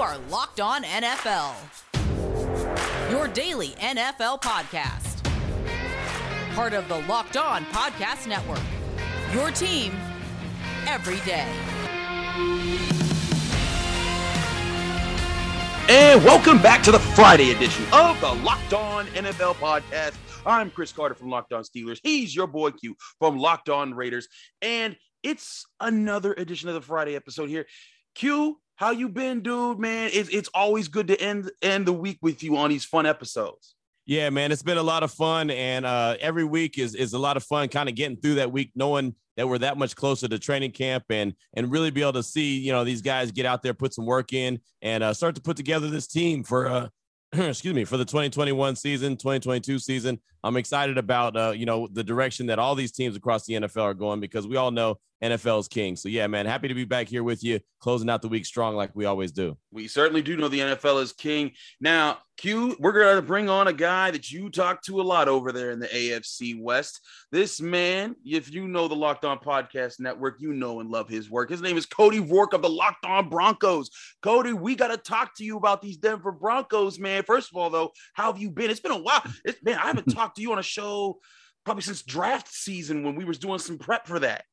are Locked On NFL, your daily NFL podcast. Part of the Locked On Podcast Network, your team every day. And welcome back to the Friday edition of the Locked On NFL podcast. I'm Chris Carter from Locked On Steelers. He's your boy Q from Locked On Raiders. And it's another edition of the Friday episode here. Q, how you been, dude? Man, it's, it's always good to end end the week with you on these fun episodes. Yeah, man, it's been a lot of fun, and uh, every week is is a lot of fun. Kind of getting through that week, knowing that we're that much closer to training camp, and and really be able to see you know these guys get out there, put some work in, and uh, start to put together this team for uh, excuse me for the 2021 season 2022 season i'm excited about uh, you know the direction that all these teams across the nfl are going because we all know nfl is king. So yeah man happy to be back here with you closing out the week strong like we always do. We certainly do know the nfl is king. Now q we're going to bring on a guy that you talk to a lot over there in the afc west. This man if you know the locked on podcast network you know and love his work. His name is cody roark of the locked on broncos. Cody we got to talk to you about these denver broncos man. First of all though how have you been? It's been a while. It's man i haven't talked to you on a show probably since draft season when we was doing some prep for that.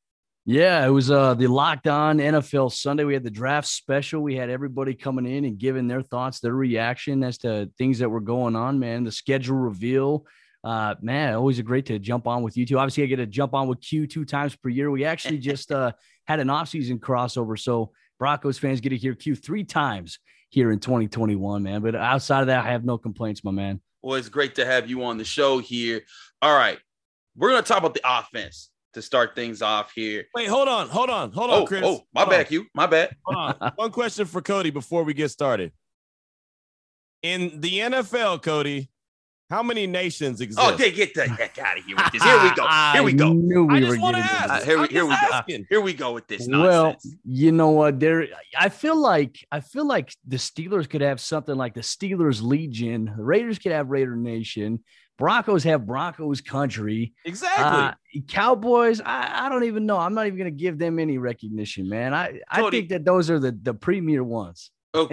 Yeah, it was uh the locked on NFL Sunday. We had the draft special. We had everybody coming in and giving their thoughts, their reaction as to things that were going on, man. The schedule reveal. Uh man, always a great to jump on with you two. Obviously, I get to jump on with Q two times per year. We actually just uh had an off-season crossover. So Broncos fans get to hear Q three times here in 2021, man. But outside of that, I have no complaints, my man. Well, it's great to have you on the show here. All right. We're going to talk about the offense to start things off here. Wait, hold on, hold on, hold on, oh, Chris. Oh, my hold bad, on. you. My bad. One question for Cody before we get started. In the NFL, Cody, how many nations exist? Oh, they get the heck out of here with this. Here we go. Here we go. Knew we I just want to ask. Uh, here, we, here we asking. go. Here we go with this nonsense. Well, you know what? There, I feel like I feel like the Steelers could have something like the Steelers Legion. The Raiders could have Raider Nation. Broncos have Broncos Country. Exactly. Uh, Cowboys, I, I don't even know. I'm not even going to give them any recognition, man. I, I Cody- think that those are the the premier ones. Oh,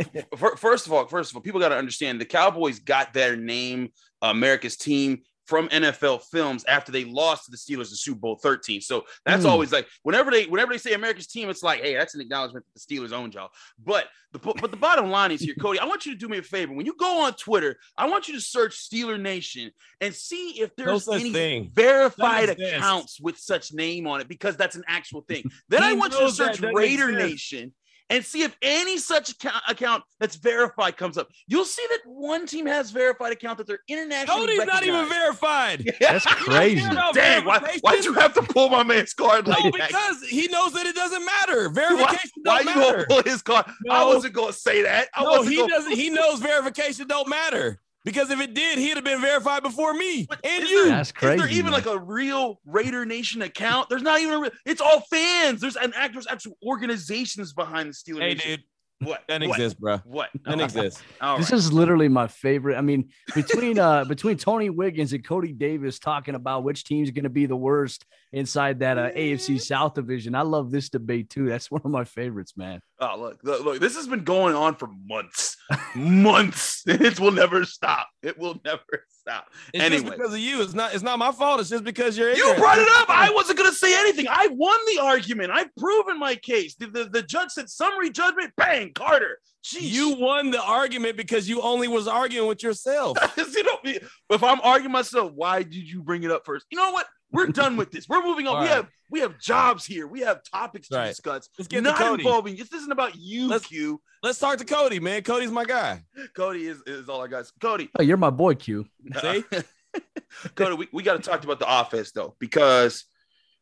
first of all, first of all, people got to understand the Cowboys got their name, America's team, from NFL films after they lost to the Steelers in Super Bowl 13. So that's Hmm. always like whenever they whenever they say America's team, it's like, hey, that's an acknowledgement that the Steelers own y'all. But the but the bottom line is here, Cody. I want you to do me a favor. When you go on Twitter, I want you to search Steeler Nation and see if there's such any thing. verified accounts with such name on it because that's an actual thing. Then I want you to search Raider exist. Nation and see if any such account, account that's verified comes up. You'll see that one team has verified account that they're internationally Cody's not even verified. That's crazy. Dang, why, verification. why'd you have to pull my man's card like No, that? because he knows that it doesn't matter. Why, Verification why don't you gonna pull his card? I wasn't gonna say that. I No, wasn't he doesn't. He knows verification don't matter because if it did, he'd have been verified before me But and you. there- That's Is there crazy, even man. like a real Raider Nation account? There's not even a real, it's all fans. There's an act, there's actual organizations behind the Steelers. Hey, Nation. dude, What? that what? exists, bro. What? That exists. All This right. is literally my favorite. I mean, between uh between Tony Wiggins and Cody Davis talking about which team's going to be the worst inside that uh, AFC South division. I love this debate too. That's one of my favorites, man. Oh, look, look, look, this has been going on for months, months. It will never stop. It will never stop. It's Anyway. just because of you. It's not. It's not my fault. It's just because you're. You brought it up. I wasn't going to say anything. I won the argument. I've proven my case. The, the, the judge said summary judgment. Bang, Carter. Jeez. You won the argument because you only was arguing with yourself. you know, if I'm arguing myself, why did you bring it up first? You know what? We're done with this. We're moving on. All we right. have we have jobs here. We have topics to Right. discuss. Let's get to Not Cody. involving. This isn't about you, Let's- Q. Let's talk to Cody, man. Cody's my guy. Cody is, is all I got. Cody, Oh, you're my boy, Q. See? Cody, we, we got to talk about the offense though, because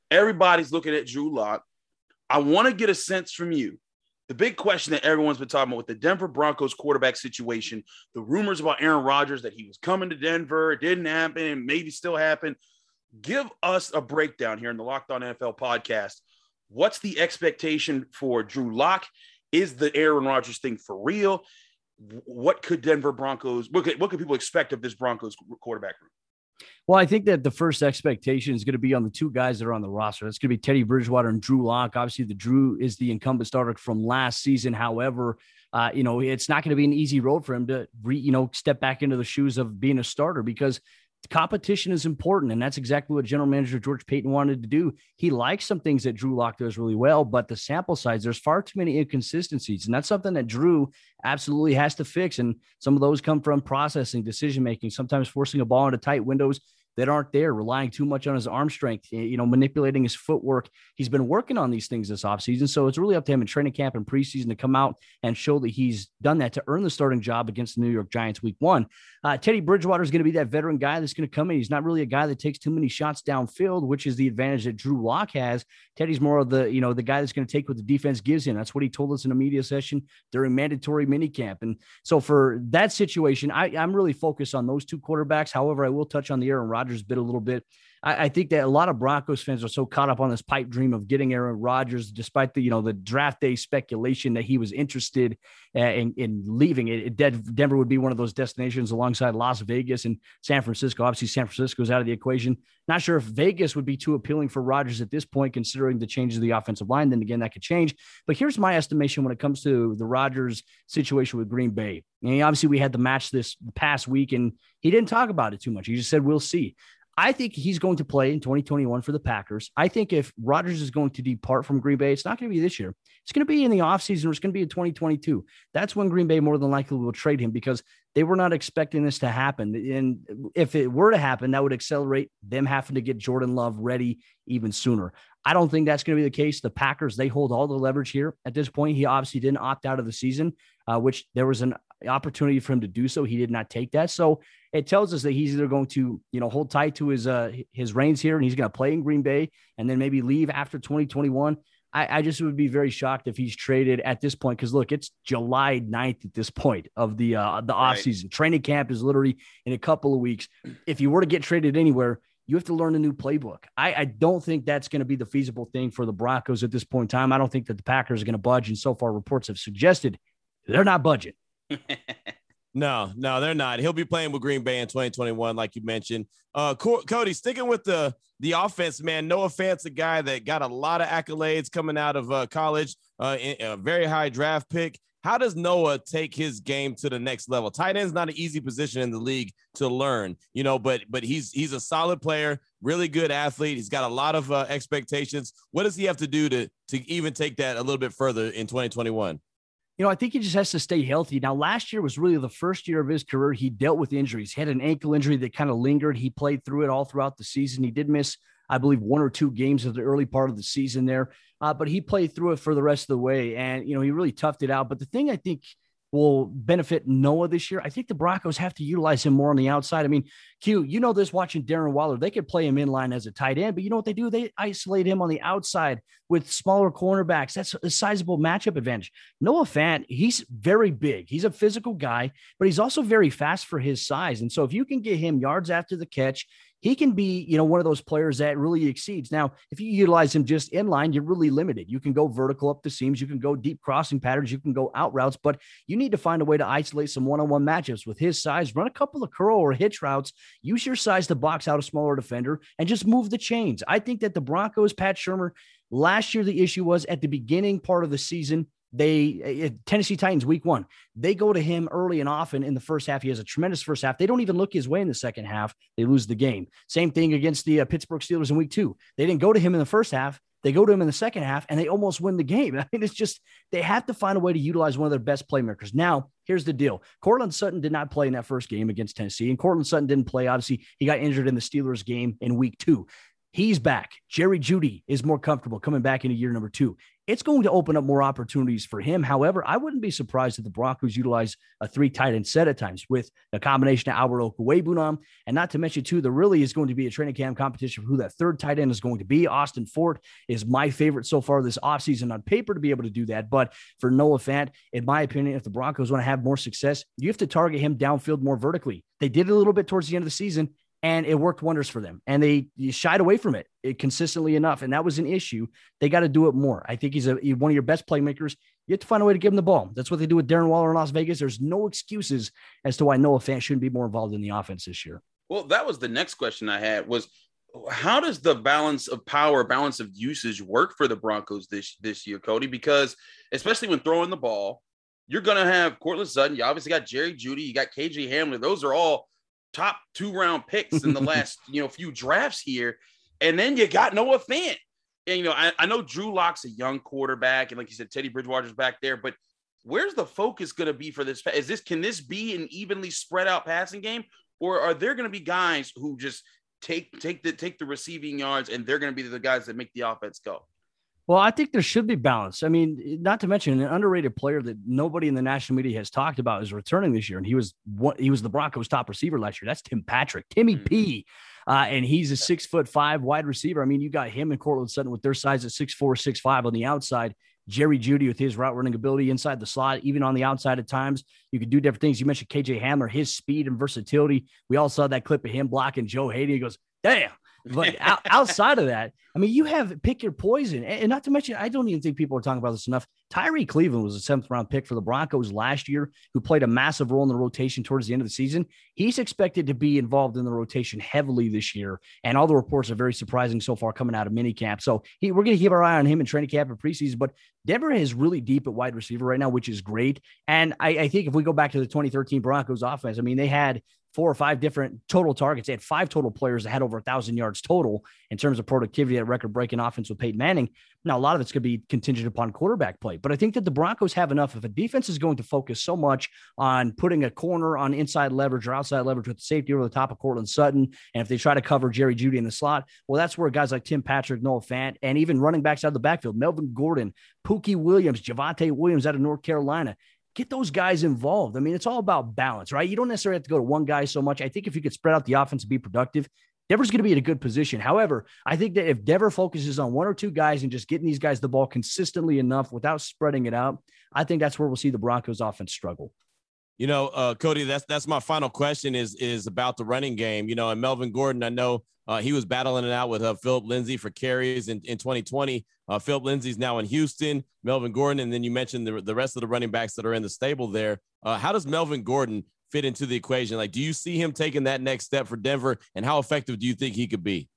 everybody's looking at Drew Lock. I want to get a sense from you. The big question that everyone's been talking about with the Denver Broncos quarterback situation, the rumors about Aaron Rodgers that he was coming to Denver, it didn't happen, and maybe still happen. Give us a breakdown here in the Locked On NFL podcast. What's the expectation for Drew Lock? Is the Aaron Rodgers thing for real? What could Denver Broncos? What could, what could people expect of this Broncos quarterback room? Well, I think that the first expectation is going to be on the two guys that are on the roster. That's going to be Teddy Bridgewater and Drew Lock. Obviously, the Drew is the incumbent starter from last season. However, uh, you know, it's not going to be an easy road for him to, re, you know, step back into the shoes of being a starter because competition is important. And that's exactly what general manager George Paton wanted to do. He likes some things that Drew Lock does really well, but the sample size, there's far too many inconsistencies. And that's something that Drew absolutely has to fix. And some of those come from processing, decision making, sometimes forcing a ball into tight windows that aren't there, relying too much on his arm strength, you know, manipulating his footwork. He's been working on these things this offseason. So it's really up to him in training camp and preseason to come out and show that he's done that to earn the starting job against the New York Giants week one. Uh, Teddy Bridgewater is going to be that veteran guy that's going to come in. He's not really a guy that takes too many shots downfield, which is the advantage that Drew Lock has. Teddy's more of the, you know, the guy that's going to take what the defense gives him. That's what he told us in a media session during mandatory minicamp. And so for that situation, I, I'm really focused on those two quarterbacks. However, I will touch on the Aaron Rodgers bit a little bit. I, I, think that a lot of Broncos fans are so caught up on this pipe dream of getting Aaron Rodgers, despite the you know the draft day speculation that he was interested in, in leaving. It, Denver would be one of those destinations alongside Las Vegas and San Francisco. Obviously, San Francisco is out of the equation. Not sure if Vegas would be too appealing for Rodgers at this point, considering the changes of the offensive line. Then again, that could change. But here's my estimation when it comes to the Rodgers situation with Green Bay. And obviously, we had the match this past week, and he didn't talk about it too much. He just said, "We'll see." I think he's going to play in 2021 for the Packers. I think if Rodgers is going to depart from Green Bay, it's not going to be this year. It's going to be in the offseason or it's going to be in 2022. That's when Green Bay more than likely will trade him because they were not expecting this to happen. And if it were to happen, that would accelerate them having to get Jordan Love ready even sooner. I don't think that's going to be the case. The Packers, they hold all the leverage here at this point. He obviously didn't opt out of the season, uh, which there was an opportunity for him to do so. He did not take that. So it tells us that he's either going to, you know, hold tight to his uh his reins here and he's going to play in Green Bay and then maybe leave after 2021. I, I just would be very shocked if he's traded at this point because look, it's July 9th at this point of the uh the off season. Right. Training camp is literally in a couple of weeks. If you were to get traded anywhere, you have to learn a new playbook. I, I don't think that's going to be the feasible thing for the Broncos at this point in time. I don't think that the Packers are going to budge. And so far, reports have suggested they're not budging. no, no, they're not. He'll be playing with Green Bay in 2021, like you mentioned. Uh, Cody, sticking with the the offense, man. Noah Fant's a guy that got a lot of accolades coming out of uh, college, uh, a very high draft pick. How does Noah take his game to the next level? Tight end's not an easy position in the league to learn, you know, but but he's he's a solid player, really good athlete. He's got a lot of uh, expectations. What does he have to do to to even take that a little bit further in 2021? You know, I think he just has to stay healthy. Now, last year was really the first year of his career. He dealt with injuries. He had an ankle injury that kind of lingered. He played through it all throughout the season. He did miss, I believe, one or two games of the early part of the season there, uh, but he played through it for the rest of the way. And, you know, he really toughed it out. But the thing I think will benefit Noah this year. I think the Broncos have to utilize him more on the outside. I mean, Q, you know this watching Darren Waller, they could play him in line as a tight end, but you know what they do? They isolate him on the outside with smaller cornerbacks. That's a sizable matchup advantage. Noah Fant, he's very big. He's a physical guy, but he's also very fast for his size. And so if you can get him yards after the catch, he can be, you know, one of those players that really exceeds. Now, if you utilize him just in line, you're really limited. You can go vertical up the seams, you can go deep crossing patterns, you can go out routes, but you need to find a way to isolate some one-on-one matchups with his size. Run a couple of curl or hitch routes. Use your size to box out a smaller defender and just move the chains. I think that the Broncos, Pat Shurmur, last year the issue was at the beginning part of the season they uh, Tennessee Titans week one, they go to him early and often in the first half. He has a tremendous first half. They don't even look his way in the second half. They lose the game. Same thing against the uh, Pittsburgh Steelers in week two. They didn't go to him in the first half. They go to him in the second half and they almost win the game. I mean, it's just they have to find a way to utilize one of their best playmakers. Now, here's the deal. Courtland Sutton did not play in that first game against Tennessee, and Courtland Sutton didn't play. Obviously, he got injured in the Steelers game in week two. He's back. Jerry Jeudy is more comfortable coming back into year number two. It's going to open up more opportunities for him. However, I wouldn't be surprised if the Broncos utilize a three tight end set at times with a combination of Albert Okwuegbunam. And not to mention, too, there really is going to be a training camp competition for who that third tight end is going to be. Austin Fort is my favorite so far this offseason on paper to be able to do that. But for Noah Fant, in my opinion, if the Broncos want to have more success, you have to target him downfield more vertically. They did a little bit towards the end of the season and it worked wonders for them. And they shied away from it, it consistently enough, and that was an issue. They got to do it more. I think he's a one of your best playmakers. You have to find a way to give him the ball. That's what they do with Darren Waller in Las Vegas. There's no excuses as to why Noah Fant shouldn't be more involved in the offense this year. Well, that was the next question I had was how does the balance of power, balance of usage work for the Broncos this this year, Cody? Because especially when throwing the ball, you're gonna have Courtland Sutton. You obviously got Jerry Jeudy, You got KJ Hamler. Those are all top two round picks in the last you know few drafts here. And then you got Noah Fant. And you know, I, I know Drew Lock's a young quarterback, and like you said, Teddy Bridgewater's back there, but where's the focus going to be for this? Is this can this be an evenly spread out passing game, or are there going to be guys who just take take the take the receiving yards and they're going to be the guys that make the offense go? Well, I think there should be balance. I mean, not to mention an underrated player that nobody in the national media has talked about is returning this year, and he was what he was the Broncos' top receiver last year. That's Tim Patrick, Timmy mm-hmm. P. Uh, and he's a six foot five wide receiver. I mean, you got him and Courtland Sutton with their size at six four, six five on the outside. Jerry Jeudy with his route running ability inside the slot, even on the outside at times. You could do different things. You mentioned KJ Hamler, his speed and versatility. We all saw that clip of him blocking Joe Haden. He goes, damn, but outside of that, I mean, you have pick your poison. And not to mention, I don't even think people are talking about this enough. Tyree Cleveland was a seventh round pick for the Broncos last year, who played a massive role in the rotation towards the end of the season. He's expected to be involved in the rotation heavily this year. And all the reports are very surprising so far coming out of minicamp. So he, we're going to keep our eye on him in training camp and preseason. But Denver is really deep at wide receiver right now, which is great. And I, I think if we go back to the 2013 Broncos offense, I mean, they had four or five different total targets. They had five total players that had over a thousand yards total in terms of productivity at record breaking offense with Peyton Manning. Now, a lot of it's going to be contingent upon quarterback play, but I think that the Broncos have enough. If a defense is going to focus so much on putting a corner on inside leverage or outside leverage with the safety over the top of Courtland Sutton, and if they try to cover Jerry Jeudy in the slot, well, that's where guys like Tim Patrick, Noah Fant, and even running backs out of the backfield, Melvin Gordon, Pookie Williams, Javonte Williams out of North Carolina, get those guys involved. I mean, it's all about balance, right? You don't necessarily have to go to one guy so much. I think if you could spread out the offense and be productive, Denver's going to be in a good position. However, I think that if Denver focuses on one or two guys and just getting these guys the ball consistently enough without spreading it out, I think that's where we'll see the Broncos offense struggle. You know, uh, Cody, that's that's my final question is is about the running game. You know, and Melvin Gordon, I know uh, he was battling it out with uh, Phillip Lindsay for carries in, in 2020. Uh, Phillip Lindsay's now in Houston, Melvin Gordon, and then you mentioned the, the rest of the running backs that are in the stable there. Uh, how does Melvin Gordon fit into the equation? Like, do you see him taking that next step for Denver, and how effective do you think he could be?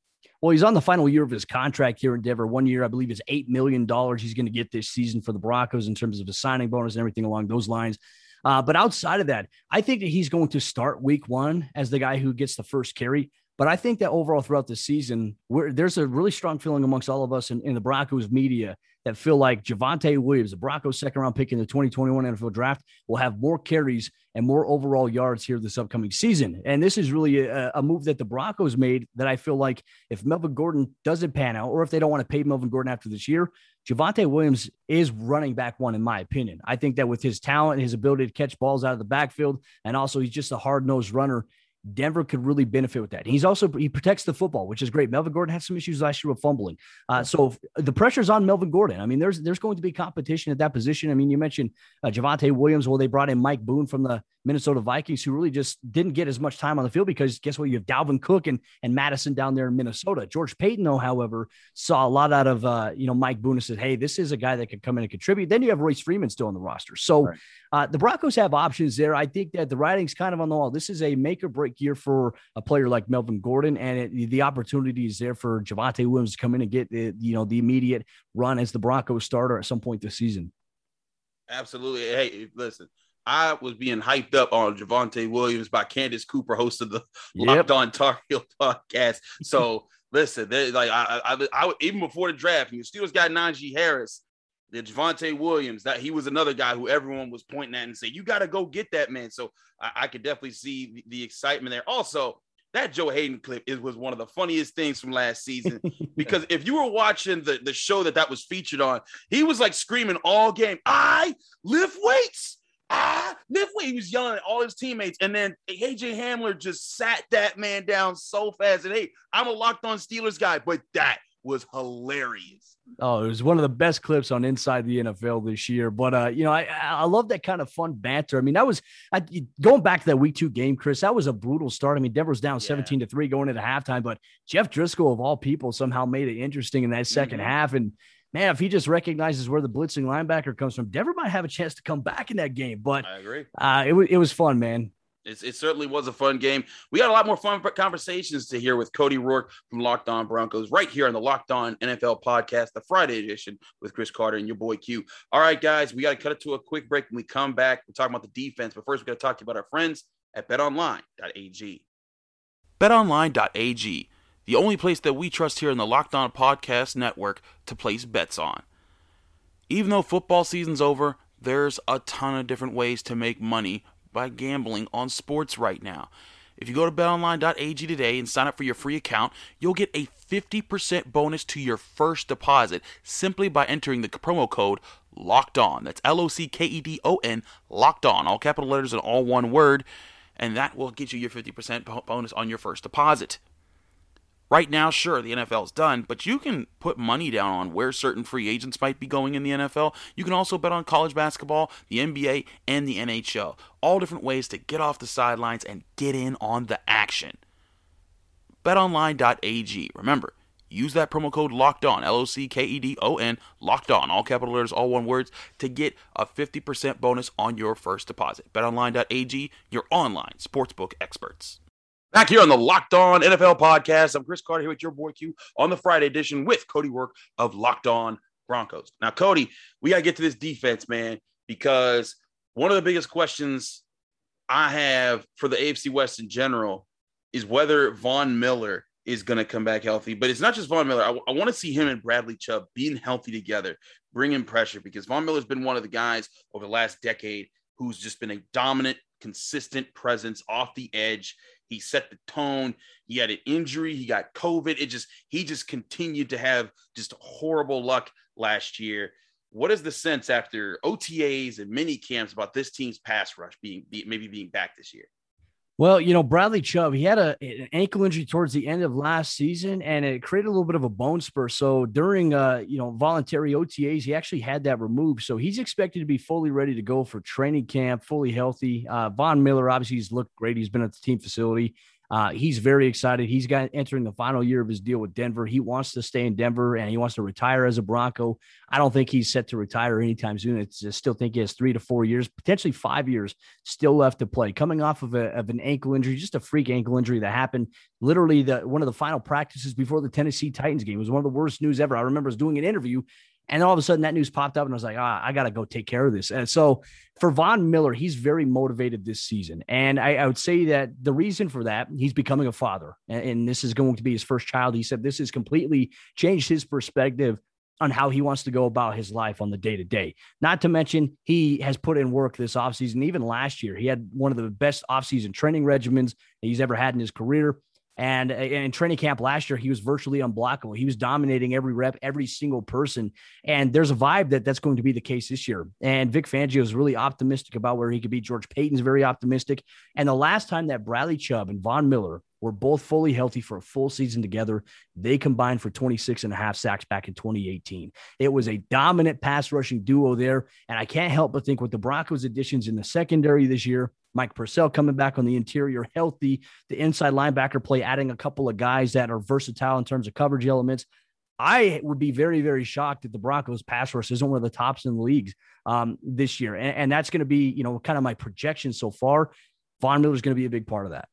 Well, he's on the final year of his contract here in Denver. One year, I believe, is $8 million he's going to get this season for the Broncos in terms of the signing bonus and everything along those lines. Uh, but outside of that, I think that he's going to start week one as the guy who gets the first carry. But I think that overall throughout the season, there's a really strong feeling amongst all of us in, in the Broncos media that feel like Javonte Williams, the Broncos second round pick in the 2021 NFL draft, will have more carries and more overall yards here this upcoming season. And this is really a, a, move that the Broncos made that I feel like if Melvin Gordon doesn't pan out, or if they don't want to pay Melvin Gordon after this year, Javonte Williams is running back one, in my opinion. I think that with his talent, his ability to catch balls out of the backfield, and also he's just a hard nosed runner, Denver could really benefit with that. He's also he protects the football, which is great. Melvin Gordon had some issues last year with fumbling, uh, so the pressure's on Melvin Gordon. I mean, there's there's going to be competition at that position. I mean, you mentioned uh, Javonte Williams. Well, they brought in Mike Boone from the Minnesota Vikings, who really just didn't get as much time on the field because guess what? You have Dalvin Cook and, and Mattison down there in Minnesota. George Paton, though, however, saw a lot out of uh, you know Mike Boone and said, "Hey, this is a guy that could come in and contribute." Then you have Royce Freeman still on the roster, so right. uh, the Broncos have options there. I think that the writing's kind of on the wall. This is a make or break year for a player like Melvin Gordon, and it, the opportunity is there for Javonte Williams to come in and get the, you know the immediate run as the Broncos starter at some point this season. Absolutely. Hey, listen. I was being hyped up on Javonte Williams by Candace Cooper, host of the yep. Locked On Tar Heel podcast. So listen, like I, I, I, even before the draft, and the Steelers got Najee Harris, the Javonte Williams. That he was another guy who everyone was pointing at and say, "You got to go get that man." So I, I could definitely see the, the excitement there. Also, that Joe Haden clip is was one of the funniest things from last season because if you were watching the, the show that that was featured on, he was like screaming all game, "I lift weights." Ah, this way he was yelling at all his teammates. And then AJ Hamler just sat that man down so fast. And hey, I'm a locked on Steelers guy, but that was hilarious. Oh, it was one of the best clips on Inside the NFL this year. But uh, you know, I I love that kind of fun banter. I mean, that was I, going back to that week two game, Chris. That was a brutal start. I mean, Denver was down yeah. 17 to three going into halftime, but Jeff Driskel of all people somehow made it interesting in that 2nd mm-hmm. half. And man, if he just recognizes where the blitzing linebacker comes from, Denver might have a chance to come back in that game. But I agree. Uh, it was it was fun, man. It's, it certainly was a fun game. We got a lot more fun conversations to hear with Cody Roark from Locked On Broncos right here on the Locked On NFL podcast, the Friday edition with Chris Carter and your boy Q. All right, guys, we got to cut it to a quick break. When we come back, we're talking about the defense. But first, we got to talk to you about our friends at betonline.ag. BetOnline.ag, the only place that we trust here in the Locked On Podcast Network to place bets on. Even though football season's over, there's a ton of different ways to make money by gambling on sports right now. If you go to betonline.ag today and sign up for your free account, you'll get a 50% bonus to your first deposit simply by entering the promo code locked on. That's L O C K E D O N, locked on, all capital letters and all one word. And that will get you your 50% bonus on your first deposit. Right now, sure, the NFL's done, but you can put money down on where certain free agents might be going in the NFL. You can also bet on college basketball, the NBA, and the NHL. All different ways to get off the sidelines and get in on the action. BetOnline.ag. Remember, use that promo code locked on, L O C K E D O N, locked on, all capital letters, all one words, to get a 50% bonus on your first deposit. BetOnline.ag, your online sportsbook experts. Back here on the Locked On NFL podcast, I'm Chris Carter here with your boy Q on the Friday edition with Cody Roark of Locked On Broncos. Now, Cody, we got to get to this defense, man, because one of the biggest questions I have for the AFC West in general is whether Von Miller is going to come back healthy. But it's not just Von Miller. I, want to see him and Bradley Chubb being healthy together, bringing pressure, because Von Miller's been one of the guys over the last decade who's just been a dominant, consistent presence off the edge. He set the tone. He had an injury. He got COVID. It just he just continued to have just horrible luck last year. What is the sense after OTAs and mini camps about this team's pass rush being maybe being back this year? Well, you know, Bradley Chubb, he had a, an ankle injury towards the end of last season and it created a little bit of a bone spur. So during, uh, you know, voluntary OTAs, he actually had that removed. So he's expected to be fully ready to go for training camp, fully healthy. Uh, Von Miller, obviously, he's looked great. He's been at the team facility. Uh, he's very excited. He's got entering the final year of his deal with Denver. He wants to stay in Denver and he wants to retire as a Bronco. I don't think he's set to retire anytime soon. It's, I still think he has three to four years, potentially five years still left to play. Coming off of, a, of an ankle injury, just a freak ankle injury that happened literally the one of the final practices before the Tennessee Titans game. It was one of the worst news ever. I remember I was doing an interview and all of a sudden that news popped up and I was like, ah, I got to go take care of this. And so for Von Miller, he's very motivated this season. And I, I, would say that the reason for that, he's becoming a father. And, and this is going to be his first child. He said this has completely changed his perspective on how he wants to go about his life on the day to day. Not to mention, he has put in work this offseason. Even last year, he had one of the best offseason training regimens he's ever had in his career. And uh, in training camp last year, he was virtually unblockable. He was dominating every rep, every single person. And there's a vibe that that's going to be the case this year. And Vic Fangio is really optimistic about where he could be. George Paton's very optimistic. And the last time that Bradley Chubb and Von Miller were both fully healthy for a full season together. They combined for 26 and a half sacks back in 2018. It was a dominant pass rushing duo there. And I can't help but think with the Broncos additions in the secondary this year, Mike Purcell coming back on the interior healthy, the inside linebacker play, adding a couple of guys that are versatile in terms of coverage elements. I would be very, very shocked if the Broncos pass rush isn't one of the tops in the leagues um, this year. And, and that's going to be, you know, kind of my projection so far. Von Miller is going to be a big part of that.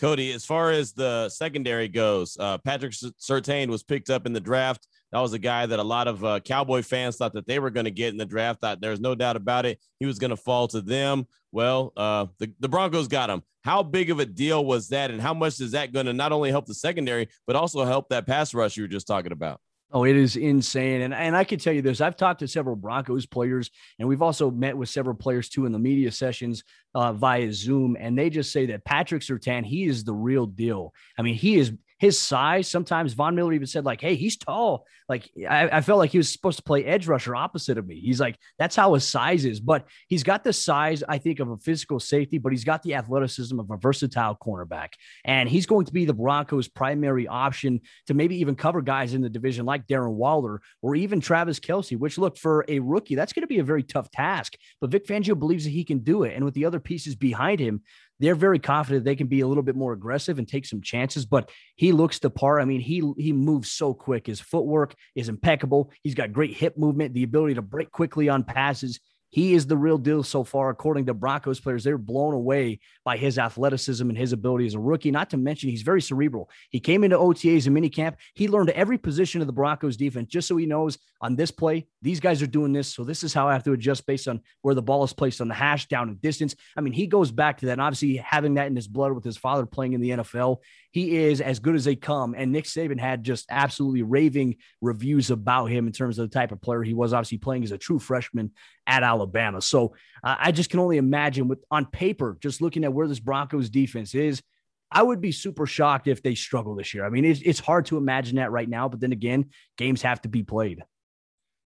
Cody, as far as the secondary goes, uh, Patrick Surtain was picked up in the draft. That was a guy that a lot of uh, Cowboy fans thought that they were going to get in the draft. Thought there's no doubt about it. He was going to fall to them. Well, uh, the, the Broncos got him. How big of a deal was that? And how much is that going to not only help the secondary, but also help that pass rush you were just talking about? Oh, it is insane. And, and I can tell you this I've talked to several Broncos players, and we've also met with several players too in the media sessions uh, via Zoom. And they just say that Patrick Surtain, he is the real deal. I mean, he is his size. Sometimes Von Miller even said, like, hey, he's tall. Like, I, I, felt like he was supposed to play edge rusher opposite of me. He's like, that's how his size is. But he's got the size, I think, of a physical safety, but he's got the athleticism of a versatile cornerback. And he's going to be the Broncos' primary option to maybe even cover guys in the division like Darren Waller or even Travis Kelce, which look for a rookie, that's going to be a very tough task. But Vic Fangio believes that he can do it. And with the other pieces behind him, they're very confident they can be a little bit more aggressive and take some chances. But he looks the part. I mean, he he moves so quick. His footwork is impeccable. He's got great hip movement, the ability to break quickly on passes. He is the real deal so far, according to Broncos players. They're blown away by his athleticism and his ability as a rookie. Not to mention, he's very cerebral. He came into OTAs and minicamp. He learned every position of the Broncos defense just so he knows on this play, these guys are doing this. So this is how I have to adjust based on where the ball is placed on the hash, down and distance. I mean, he goes back to that. And obviously, having that in his blood with his father playing in the NFL, he is as good as they come. And Nick Saban had just absolutely raving reviews about him in terms of the type of player he was, obviously playing as a true freshman at Alabama. So uh, I just can only imagine with on paper, just looking at where this Broncos defense is. I would be super shocked if they struggle this year. I mean, it's, it's hard to imagine that right now, but then again, games have to be played.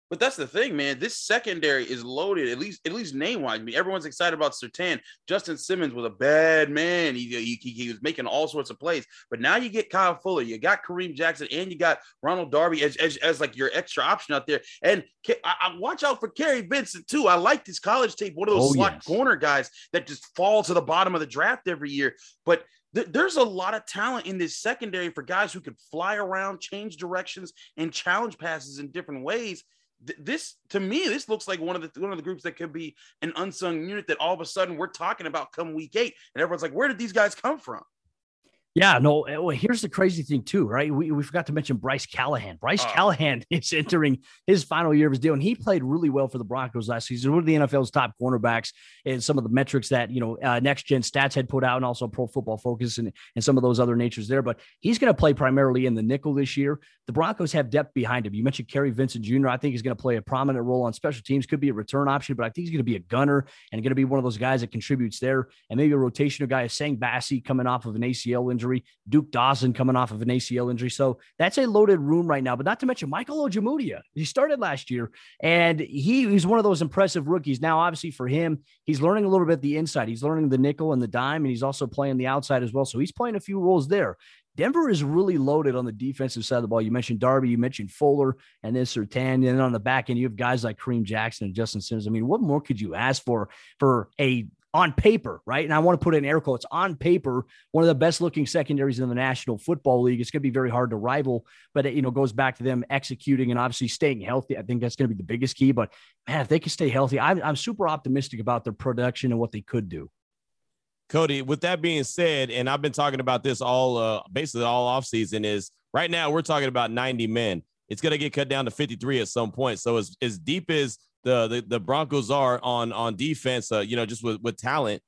But that's the thing, man. This secondary is loaded, at least at least name wise. I mean, everyone's excited about Surtain. Justin Simmons was a bad man. He, he, he, was making all sorts of plays. But now you get Kyle Fuller, you got Kareem Jackson, and you got Ronald Darby as, as, as like your extra option out there. And I, I watch out for Kary Vincent too. I like this college tape, one of those oh, slot yes. corner guys that just fall to the bottom of the draft every year. But there's a lot of talent in this secondary for guys who could fly around, change directions, and challenge passes in different ways this to me this looks like one of the one of the groups that could be an unsung unit that all of a sudden we're talking about come week eight. And everyone's like where did these guys come from yeah, no. Eh, well, here's the crazy thing too, right? We, we forgot to mention Bryce Callahan. Bryce oh. Callahan is entering his final year of his deal, and he played really well for the Broncos last season. One of the NFL's top cornerbacks, and some of the metrics that you know uh, Next Gen Stats had put out, and also Pro Football Focus, and, and some of those other natures there. But he's going to play primarily in the nickel this year. The Broncos have depth behind him. You mentioned Kary Vincent Jr. I think he's going to play a prominent role on special teams. Could be a return option, but I think he's going to be a gunner and going to be one of those guys that contributes there, and maybe a rotational guy. Essang Bassey coming off of an ACL injury. Duke Dawson coming off of an ACL injury. So that's a loaded room right now. But not to mention Michael Ojemudia. He started last year and he, he's one of those impressive rookies. Now, obviously, for him, he's learning a little bit the inside. He's learning the nickel and the dime, and he's also playing the outside as well. So he's playing a few roles there. Denver is really loaded on the defensive side of the ball. You mentioned Darby, you mentioned Fuller, and then Surtain. And then on the back end, you have guys like Kareem Jackson and Justin Simmons. I mean, what more could you ask for for a on paper, right? And I want to put in air quotes on paper, one of the best looking secondaries in the National Football League. It's going to be very hard to rival, but it, you know, goes back to them executing and obviously staying healthy. I think that's going to be the biggest key. But man, if they can stay healthy, I'm, I'm super optimistic about their production and what they could do. Cody, with that being said, and I've been talking about this all uh, basically all off season is right now we're talking about 90 men. It's going to get cut down to 53 at some point. So as, as deep as the the, the Broncos are on on defense, uh, you know, just with with talent.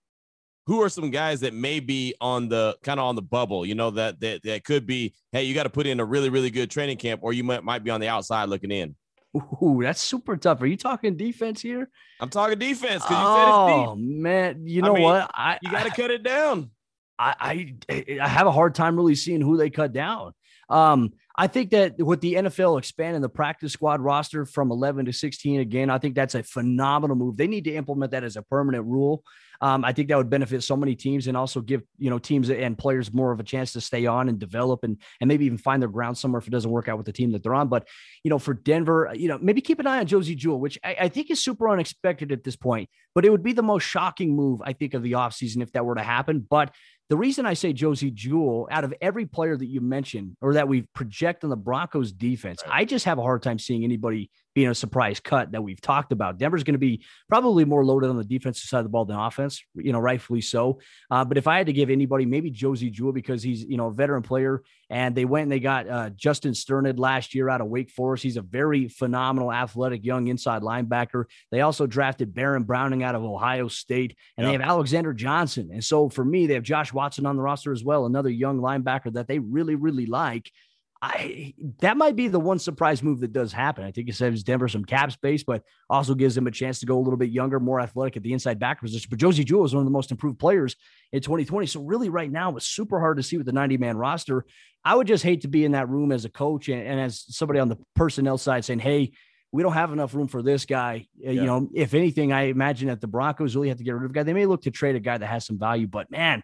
Who are some guys that may be on the kind of on the bubble? You know that that that could be. Hey, you got to put in a really really good training camp, or you might might be on the outside looking in. Ooh, that's super tough. Are you talking defense here? I'm talking defense because you said it's deep. man, you know I mean, what? I you got to cut it down. I, I I have a hard time really seeing who they cut down. Um, I think that with the NFL expanding the practice squad roster from 11 to 16 again, I think that's a phenomenal move. They need to implement that as a permanent rule. Um, I think that would benefit so many teams and also give you know teams and players more of a chance to stay on and develop and and maybe even find their ground somewhere if it doesn't work out with the team that they're on. But you know, for Denver, you know, maybe keep an eye on Josey Jewell, which I, I think is super unexpected at this point. But it would be the most shocking move I think of the offseason if that were to happen. But the reason I say Josey Jewell, out of every player that you mentioned or that we project on the Broncos defense, right. I just have a hard time seeing anybody being a surprise cut that we've talked about. Denver's going to be probably more loaded on the defensive side of the ball than offense, you know, rightfully so. Uh, but if I had to give anybody, maybe Josey Jewell, because he's, you know, a veteran player and they went and they got uh, Justin Strnad last year out of Wake Forest. He's a very phenomenal, athletic, young inside linebacker. They also drafted Baron Browning out of Ohio State and yep. they have Alexander Johnson. And so for me, they have Josh Watson on the roster as well, another young linebacker that they really, really like. I that might be the one surprise move that does happen. I think it saves Denver some cap space, but also gives them a chance to go a little bit younger, more athletic at the inside back position. But Josey Jewell is one of the most improved players in 2020. So really, right now, it's super hard to see with the 90 man roster. I would just hate to be in that room as a coach and, and as somebody on the personnel side saying, "Hey, we don't have enough room for this guy." Uh, yeah. You know, if anything, I imagine that the Broncos really have to get rid of a guy. They may look to trade a guy that has some value, but man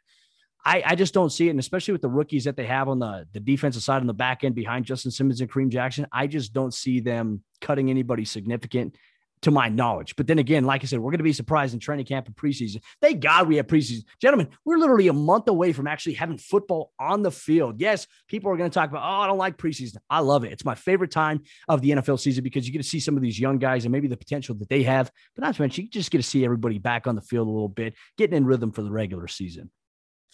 I, I just don't see it. And especially with the rookies that they have on the, the defensive side on the back end behind Justin Simmons and Kareem Jackson, I just don't see them cutting anybody significant to my knowledge. But then again, like I said, we're going to be surprised in training camp and preseason. Thank God we have preseason. Gentlemen, we're literally a month away from actually having football on the field. Yes, people are going to talk about, oh, I don't like preseason. I love it. It's my favorite time of the NFL season because you get to see some of these young guys and maybe the potential that they have. But not to mention, you just get to see everybody back on the field a little bit, getting in rhythm for the regular season.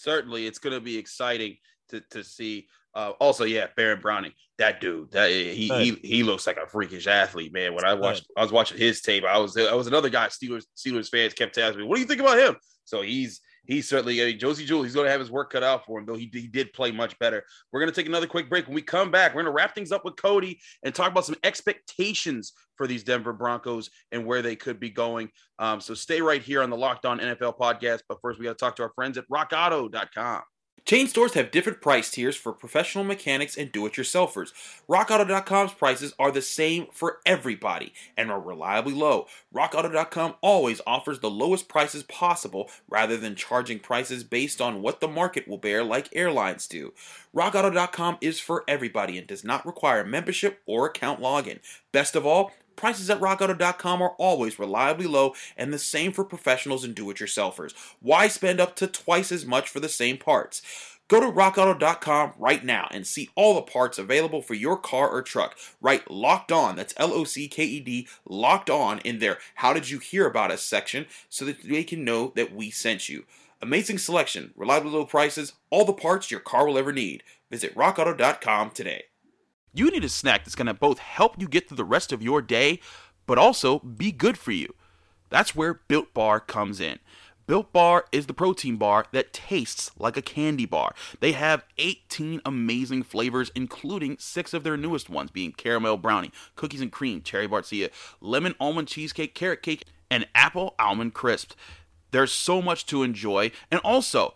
Certainly, it's going to be exciting to, to see uh, also, yeah, Baron Browning, that dude, that he he he looks like a freakish athlete, man. When I watched, I was watching his tape. I was I was another guy. Steelers Steelers fans kept asking me, "What do you think about him?" So he's he's certainly I mean, Josey Jewell. He's going to have his work cut out for him, though he, he did play much better. We're going to take another quick break. When we come back, we're going to wrap things up with Cody and talk about some expectations for these Denver Broncos and where they could be going. Um, so stay right here on the Locked On NFL podcast. But first, we got to talk to our friends at RockAuto.com. Chain stores have different price tiers for professional mechanics and do it yourselfers. RockAuto.com's prices are the same for everybody and are reliably low. RockAuto.com always offers the lowest prices possible rather than charging prices based on what the market will bear, like airlines do. RockAuto.com is for everybody and does not require membership or account login. Best of all, Prices at rockauto.com are always reliably low and the same for professionals and do it yourselfers. Why spend up to twice as much for the same parts? Go to rockauto.com right now and see all the parts available for your car or truck. Write locked on, that's L O C K E D, locked on in their How Did You Hear About Us section so that they can know that we sent you. Amazing selection, reliably low prices, all the parts your car will ever need. Visit rockauto.com today. You need a snack that's going to both help you get through the rest of your day, but also be good for you. That's where Built Bar comes in. Built Bar is the protein bar that tastes like a candy bar. They have 18 amazing flavors, including six of their newest ones, being caramel brownie, cookies and cream, cherry barcia, lemon almond cheesecake, carrot cake, and apple almond crisp. There's so much to enjoy, and also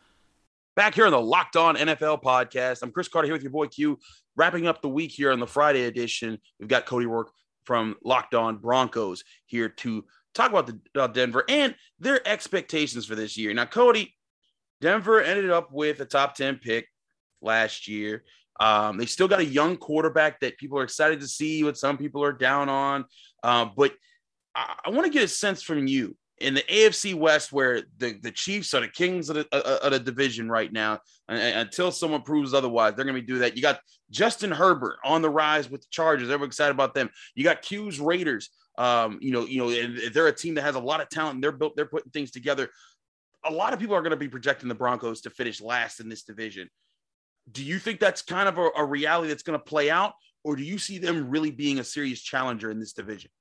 Back here on the Locked On NFL podcast, I'm Chris Carter here with your boy Q, wrapping up the week here on the Friday edition. We've got Cody Roark from Locked On Broncos here to talk about the uh, Denver and their expectations for this year. Now, Cody, Denver ended up with a top 10 pick last year. Um, they still got a young quarterback that people are excited to see, what some people are down on. Um, but I, I want to get a sense from you in the AFC West, where the, the Chiefs are the kings of the, uh, of the division right now, until someone proves otherwise, they're going to be do that. You got Justin Herbert on the rise with the Chargers. Everyone's excited about them. You got Q's Raiders. Um, you know, you know, and they're a team that has a lot of talent. And they're built. They're putting things together. A lot of people are going to be projecting the Broncos to finish last in this division. Do you think that's kind of a, a reality that's going to play out, or do you see them really being a serious challenger in this division?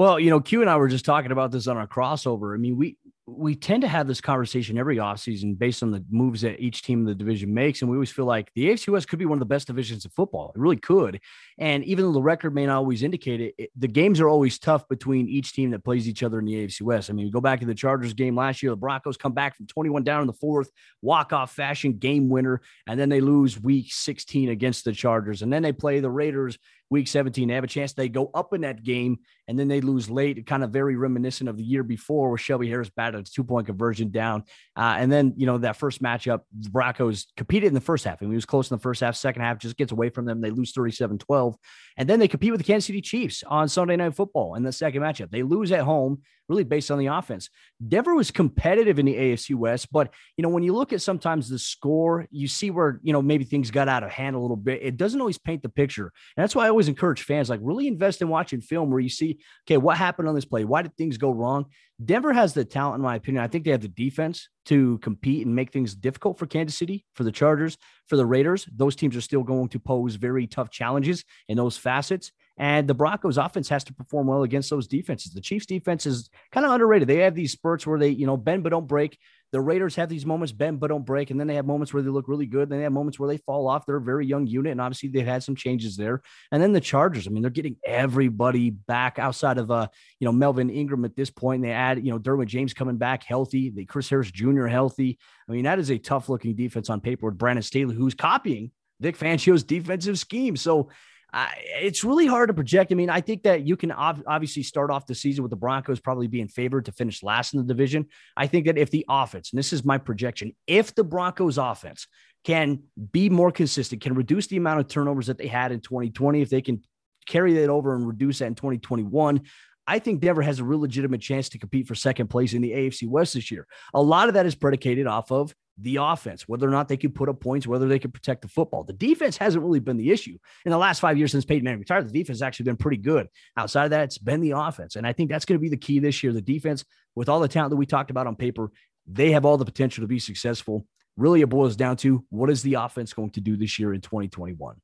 Well, you know, Q and I were just talking about this on our crossover. I mean, we we tend to have this conversation every offseason based on the moves that each team in the division makes. And we always feel like the AFC West could be one of the best divisions of football. It really could. And even though the record may not always indicate it, it the games are always tough between each team that plays each other in the AFC West. I mean, you go back to the Chargers game last year. The Broncos come back from 21 down in the fourth, walk off fashion, game winner. And then they lose week 16 against the Chargers. And then they play the Raiders week 17. They have a chance. They go up in that game and then they lose late, kind of very reminiscent of the year before where Shelby Harris batted a two point conversion down. Uh, and then, you know, that first matchup, the Broncos competed in the first half. I mean, was close in the first half, second half just gets away from them. They lose 37 12. And then they compete with the Kansas City Chiefs on Sunday Night Football in the second matchup. They lose at home, really based on the offense. Denver was competitive in the AFC West, but, you know, when you look at sometimes the score, you see where, you know, maybe things got out of hand a little bit. It doesn't always paint the picture. And that's why I always encourage fans like really invest in watching film where you see, okay, what happened on this play? Why did things go wrong? Denver has the talent, in my opinion. I think they have the defense to compete and make things difficult for Kansas City, for the Chargers, for the Raiders. Those teams are still going to pose very tough challenges in those facets. And the Broncos offense has to perform well against those defenses. The Chiefs defense is kind of underrated. They have these spurts where they, you know, bend but don't break. The Raiders have these moments bend but don't break, and then they have moments where they look really good. Then they have moments where they fall off. They're a very young unit, and obviously they've had some changes there. And then the Chargers, I mean, they're getting everybody back outside of uh, you know, Melvin Ingram at this point. And they add, you know, Derwin James coming back healthy, the Chris Harris Jr. healthy. I mean, that is a tough looking defense on paper with Brandon Staley, who's copying Vic Fangio's defensive scheme. So uh, it's really hard to project. I mean, I think that you can ob- obviously start off the season with the Broncos probably being favored to finish last in the division. I think that if the offense, and this is my projection, if the Broncos offense can be more consistent, can reduce the amount of turnovers that they had in 2020, if they can carry that over and reduce that in 2021, I think Denver has a real legitimate chance to compete for second place in the AFC West this year. A lot of that is predicated off of the offense, whether or not they could put up points, whether they could protect the football. The defense hasn't really been the issue in the last five years since Peyton Manning retired. The defense has actually been pretty good. Outside of that, it's been the offense, and I think that's going to be the key this year. The defense, with all the talent that we talked about on paper, they have all the potential to be successful. Really, it boils down to what is the offense going to do this year in 2021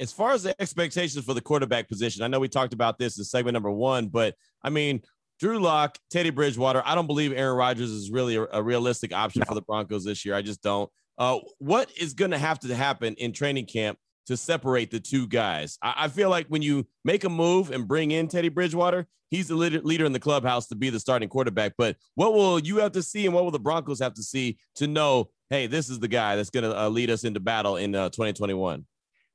as far as the expectations for the quarterback position, I know we talked about this in segment number one, but I mean, Drew Lock, Teddy Bridgewater. I don't believe Aaron Rodgers is really a, a realistic option for the Broncos this year. I just don't. Uh, what is going to have to happen in training camp to separate the two guys? I, I, feel like when you make a move and bring in Teddy Bridgewater, he's the leader, leader in the clubhouse to be the starting quarterback. But what will you have to see, and what will the Broncos have to see to know, hey, this is the guy that's going to uh, lead us into battle in uh, 2021?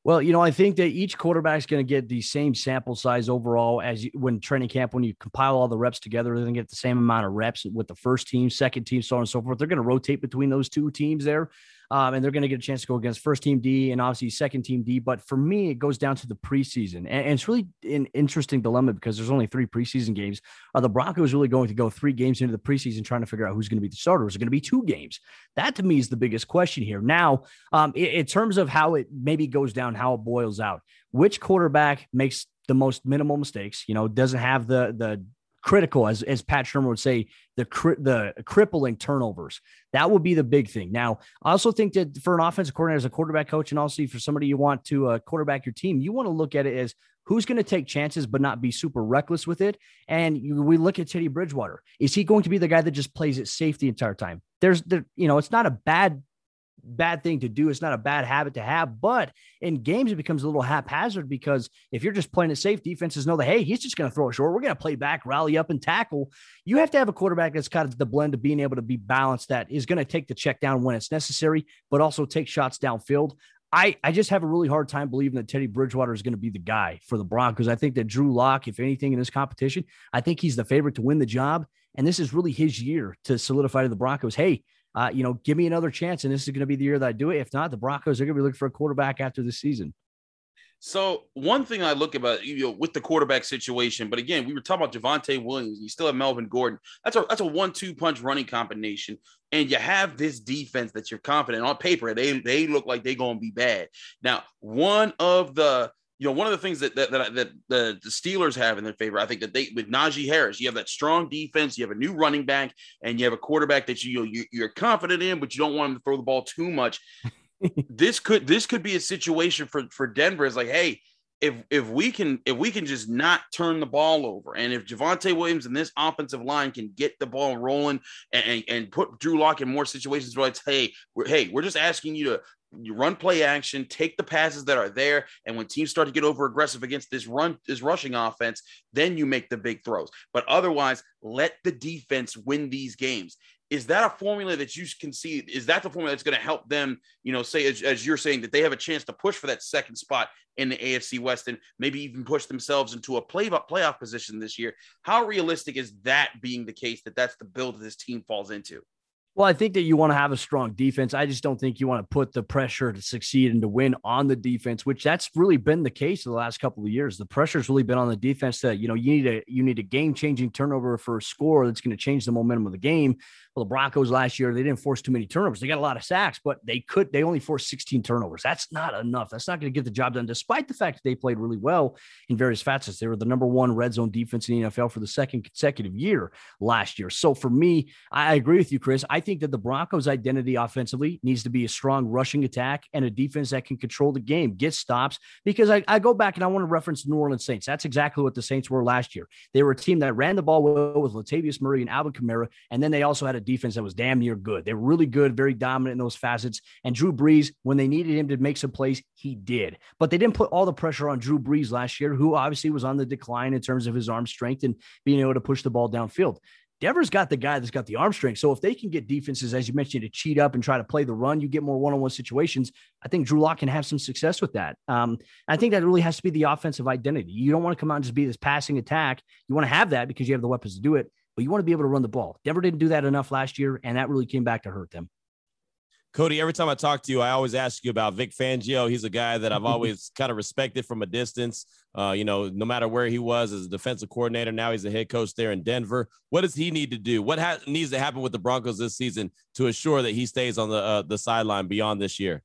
Well, you know, I think that each quarterback is going to get the same sample size overall as you, when training camp, when you compile all the reps together, they're going to get the same amount of reps with the first team, second team, so on and so forth. They're going to rotate between those two teams there um, and they're going to get a chance to go against first team D and obviously second team D. But for me, it goes down to the preseason, and, and it's really an interesting dilemma because there's only three preseason games. Are the Broncos really going to go three games into the preseason trying to figure out who's going to be the starter? Is it going to be two games? That to me is the biggest question here. Now, um, in, in terms of how it maybe goes down, how it boils out, which quarterback makes the most minimal mistakes? You know, doesn't have the the critical, as, as Pat Shurmur would say, the the crippling turnovers. That would be the big thing. Now, I also think that for an offensive coordinator, as a quarterback coach, and also for somebody you want to uh, quarterback your team, you want to look at it as who's going to take chances but not be super reckless with it. And you, we look at Teddy Bridgewater. Is he going to be the guy that just plays it safe the entire time? There's, the you know, it's not a bad bad thing to do. It's not a bad habit to have, but in games it becomes a little haphazard because if you're just playing it safe, defenses know that hey, he's just going to throw it short. We're going to play back, rally up, and tackle. You have to have a quarterback that's kind of the blend of being able to be balanced, that is going to take the check down when it's necessary, but also take shots downfield. I, I just have a really hard time believing that Teddy Bridgewater is going to be the guy for the Broncos. I think that Drew Lock, if anything in this competition, I think he's the favorite to win the job. And this is really his year to solidify to the Broncos. Hey, uh, you know, give me another chance, and this is going to be the year that I do it. If not, the Broncos are going to be looking for a quarterback after the season. So one thing I look about you know with the quarterback situation, but again, we were talking about Javonte Williams. You still have Melvin Gordon. That's a that's a one-two punch running combination, and you have this defense that you're confident on paper. They they look like they're gonna be bad. Now, one of the you know, one of the things that that, that, that the, the Steelers have in their favor, I think that they with Najee Harris, you have that strong defense, you have a new running back, and you have a quarterback that you, you you're confident in, but you don't want him to throw the ball too much. this could this could be a situation for for Denver. Is like, hey, if if we can if we can just not turn the ball over, and if Javonte Williams and this offensive line can get the ball rolling and, and, and put Drew Lock in more situations where it's hey we're, hey we're just asking you to you run play action, take the passes that are there, and when teams start to get over aggressive against this run, this rushing offense, then you make the big throws. But otherwise, let the defense win these games. Is that a formula that you can see? Is that the formula that's going to help them? You know, say as, as you're saying that they have a chance to push for that second spot in the AFC West and maybe even push themselves into a play playoff position this year. How realistic is that being the case that that's the build that this team falls into? Well, I think that you want to have a strong defense. I just don't think you want to put the pressure to succeed and to win on the defense, which that's really been the case the last couple of years. The pressure's really been on the defense that, you know, you need a you need a game-changing turnover for a score that's going to change the momentum of the game. Well, the Broncos last year, they didn't force too many turnovers. They got a lot of sacks, but they could, they only forced 16 turnovers. That's not enough. That's not going to get the job done, despite the fact that they played really well in various facets. They were the number one red zone defense in the NFL for the second consecutive year last year. So for me, I agree with you, Chris. I think that the Broncos' identity offensively needs to be a strong rushing attack and a defense that can control the game, get stops. Because I, I go back and I want to reference the New Orleans Saints. That's exactly what the Saints were last year. They were a team that ran the ball well with Latavius Murray and Alvin Kamara, and then they also had a defense that was damn near good. They were really good, very dominant in those facets. And Drew Brees, when they needed him to make some plays, he did. But they didn't put all the pressure on Drew Brees last year, who obviously was on the decline in terms of his arm strength and being able to push the ball downfield. Denver's got the guy that's got the arm strength. So if they can get defenses, as you mentioned, to cheat up and try to play the run, you get more one-on-one situations. I think Drew Lock can have some success with that. Um, I think that really has to be the offensive identity. You don't want to come out and just be this passing attack. You want to have that because you have the weapons to do it, but you want to be able to run the ball. Denver didn't do that enough last year, and that really came back to hurt them. Cody, every time I talk to you, I always ask you about Vic Fangio. He's a guy that I've always kind of respected from a distance. Uh, you know, no matter where he was as a defensive coordinator, now he's a head coach there in Denver. What does he need to do? What ha- needs to happen with the Broncos this season to assure that he stays on the uh, the sideline beyond this year?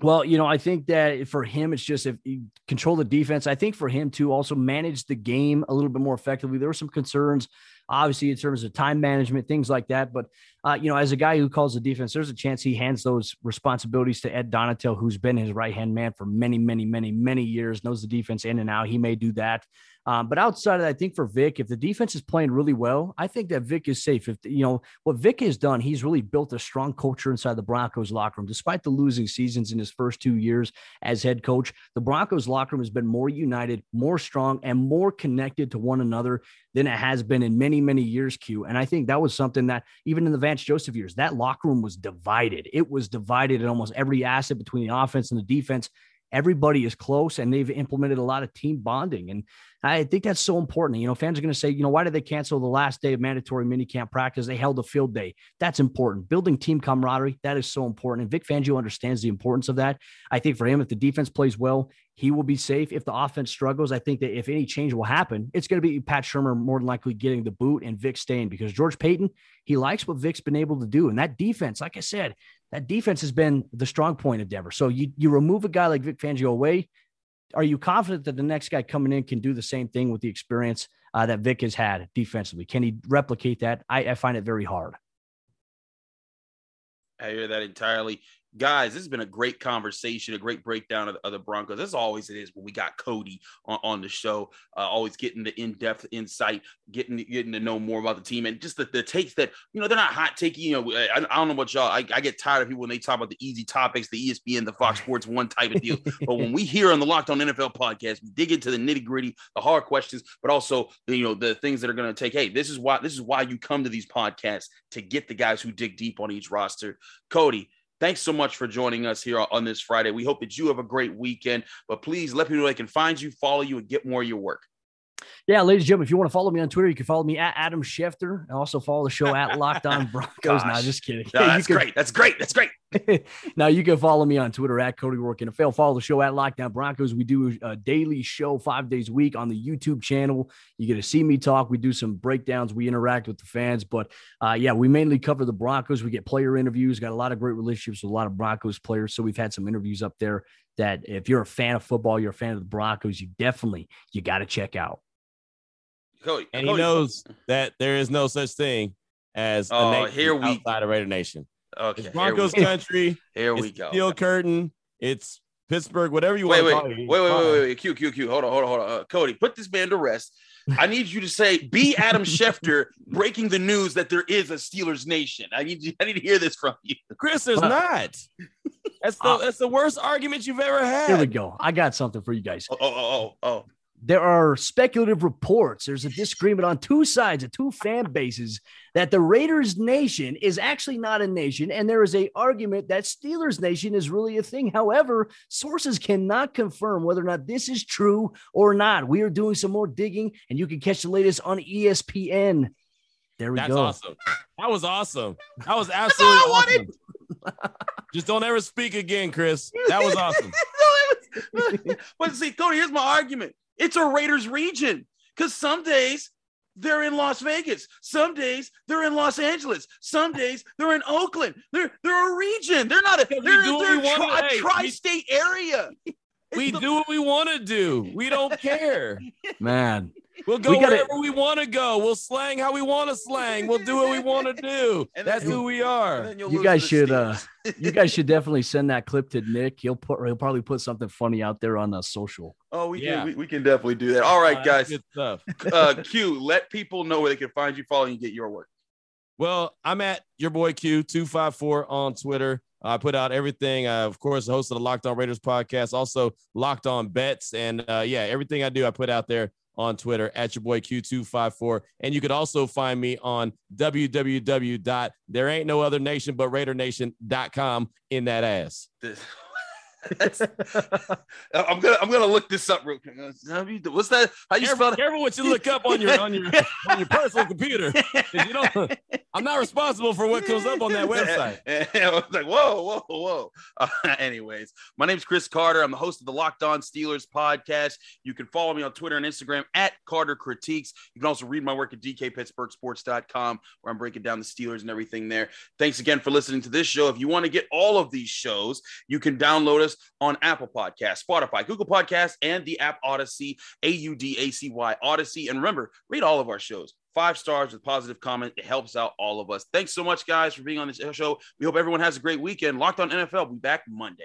Well, you know, I think that for him, it's just if you control the defense. I think for him to also manage the game a little bit more effectively. There were some concerns obviously in terms of time management, things like that. But uh, you know, as a guy who calls the defense, there's a chance he hands those responsibilities to Ed Donatell, who's been his right hand man for many, many, many, many years, knows the defense in and out. He may do that. Um, but outside of that, I think for Vic, if the defense is playing really well, I think that Vic is safe. If you know what Vic has done, he's really built a strong culture inside the Broncos locker room. Despite the losing seasons in his first two years as head coach, the Broncos locker room has been more united, more strong, and more connected to one another than it has been in many, many years, Q. And I think that was something that even in the Vance Joseph years, that locker room was divided. It was divided in almost every asset between the offense and the defense everybody is close and they've implemented a lot of team bonding. And I think that's so important. You know, fans are going to say, you know, why did they cancel the last day of mandatory minicamp practice? They held a field day. That's important. Building team camaraderie, that is so important. And Vic Fangio understands the importance of that. I think for him, if the defense plays well, he will be safe. If the offense struggles, I think that if any change will happen, it's going to be Pat Shurmur more than likely getting the boot and Vic staying because George Paton, he likes what Vic's been able to do. And that defense, like I said, that defense has been the strong point of Denver. So you you remove a guy like Vic Fangio away, are you confident that the next guy coming in can do the same thing with the experience uh, that Vic has had defensively? Can he replicate that? I, I find it very hard. I hear that entirely guys, this has been a great conversation, a great breakdown of, of the Broncos. As always, it is when we got Cody on, on the show, uh, always getting the in-depth insight, getting getting to know more about the team, and just the, the takes that you know they're not hot taking. You know, I, I don't know what y'all. I, I, get tired of people when they talk about the easy topics, the ESPN, the Fox Sports One type of deal. but when we hear on the Locked On NFL podcast, we dig into the nitty gritty, the hard questions, but also the, you know the things that are going to take. Hey, this is why this is why you come to these podcasts to get the guys who dig deep on each roster. Cody, Thanks so much for joining us here on this Friday. We hope that you have a great weekend, but please let people know they can find you, follow you, and get more of your work. Yeah, ladies and gentlemen, if you want to follow me on Twitter, you can follow me at Adam Schefter and also follow the show at Locked On Broncos. now, just kidding. No, that's can, great. That's great. That's great. now you can follow me on Twitter at Cody Roark NFL. Follow the show at Locked On Broncos. We do a daily show five days a week on the YouTube channel. You get to see me talk. We do some breakdowns. We interact with the fans, but uh, yeah, we mainly cover the Broncos. We get player interviews. Got a lot of great relationships with a lot of Broncos players. So we've had some interviews up there that if you're a fan of football, you're a fan of the Broncos, you definitely you got to check out. Cody, and Cody. he knows that there is no such thing as oh, a nation here we, outside of Raider Nation. Okay, it's Broncos here country. Here we go. Steel curtain. It's Pittsburgh. Whatever you wait, want. Wait, wait, wait, wait, wait, wait. Q, Q, Q. Hold on, hold on, hold on. Uh, Cody, put this man to rest. I need you to say, "Be Adam Schefter breaking the news that there is a Steelers nation." I need you, I need to hear this from you, Chris. There's not. That's the uh, that's the worst argument you've ever had. Here we go. I got something for you guys. Oh, oh, oh, oh there are speculative reports. There's a disagreement on two sides of two fan bases that the Raiders Nation is actually not a nation, and there is a argument that Steelers Nation is really a thing. However, sources cannot confirm whether or not this is true or not. We are doing some more digging, and you can catch the latest on ESPN. There we That's go. That's awesome. That was awesome. That was absolutely awesome. Just don't ever speak again, Chris. That was awesome. but see, Cody, here's my argument. It's a Raiders region because some days they're in Las Vegas. Some days they're in Los Angeles. Some days they're in Oakland. They're they're a region. They're not a they're, they're a, tri- hey, tri-state we, area. we the, do what we want to do. We don't care. Man, We'll go We gotta- wherever we want to go. We'll slang how we want to slang. We'll do what we want to do. And That's then- who we And are. then you'll You guys should, uh, you guys should definitely send that clip to Nick. He'll put he'll probably put something funny out there on uh, social. oh, we Yeah. can we, we can definitely do that. All right, Uh, guys. Good stuff. Uh, Q, let people know where they can find you, follow you, and get your work. Well, I'm at your boy Q254 on Twitter. I put out everything. Uh, of course, the host of the Locked On Raiders podcast, also Locked On Bets. And uh, yeah, everything I do, I put out there on Twitter at your boy Q254. And you could also find me on www.thereain'tnoothernation.but RaiderNation.com in that ass. This- That's- I'm gonna I'm gonna look this up real quick. What's that? How you Careful, spell that? careful what you look up on your on your on your personal computer. You don't, I'm not responsible for what comes up on that website. I was like, whoa, whoa, whoa. Uh, anyways, my name's Chris Carter. I'm the host of the Locked On Steelers podcast. You can follow me on Twitter and Instagram at Carter Critiques. You can also read my work at dkpittsburghsports.com where I'm breaking down the Steelers and everything there. Thanks again for listening to this show. If you want to get all of these shows, you can download us on Apple Podcasts, Spotify, Google Podcasts, and the app Audacy, A U D A C Y Audacy. And remember, read all of our shows. Five stars with positive comment. It helps out all of us. Thanks so much, guys, for being on this show. We hope everyone has a great weekend. Locked on NFL. We'll be back Monday.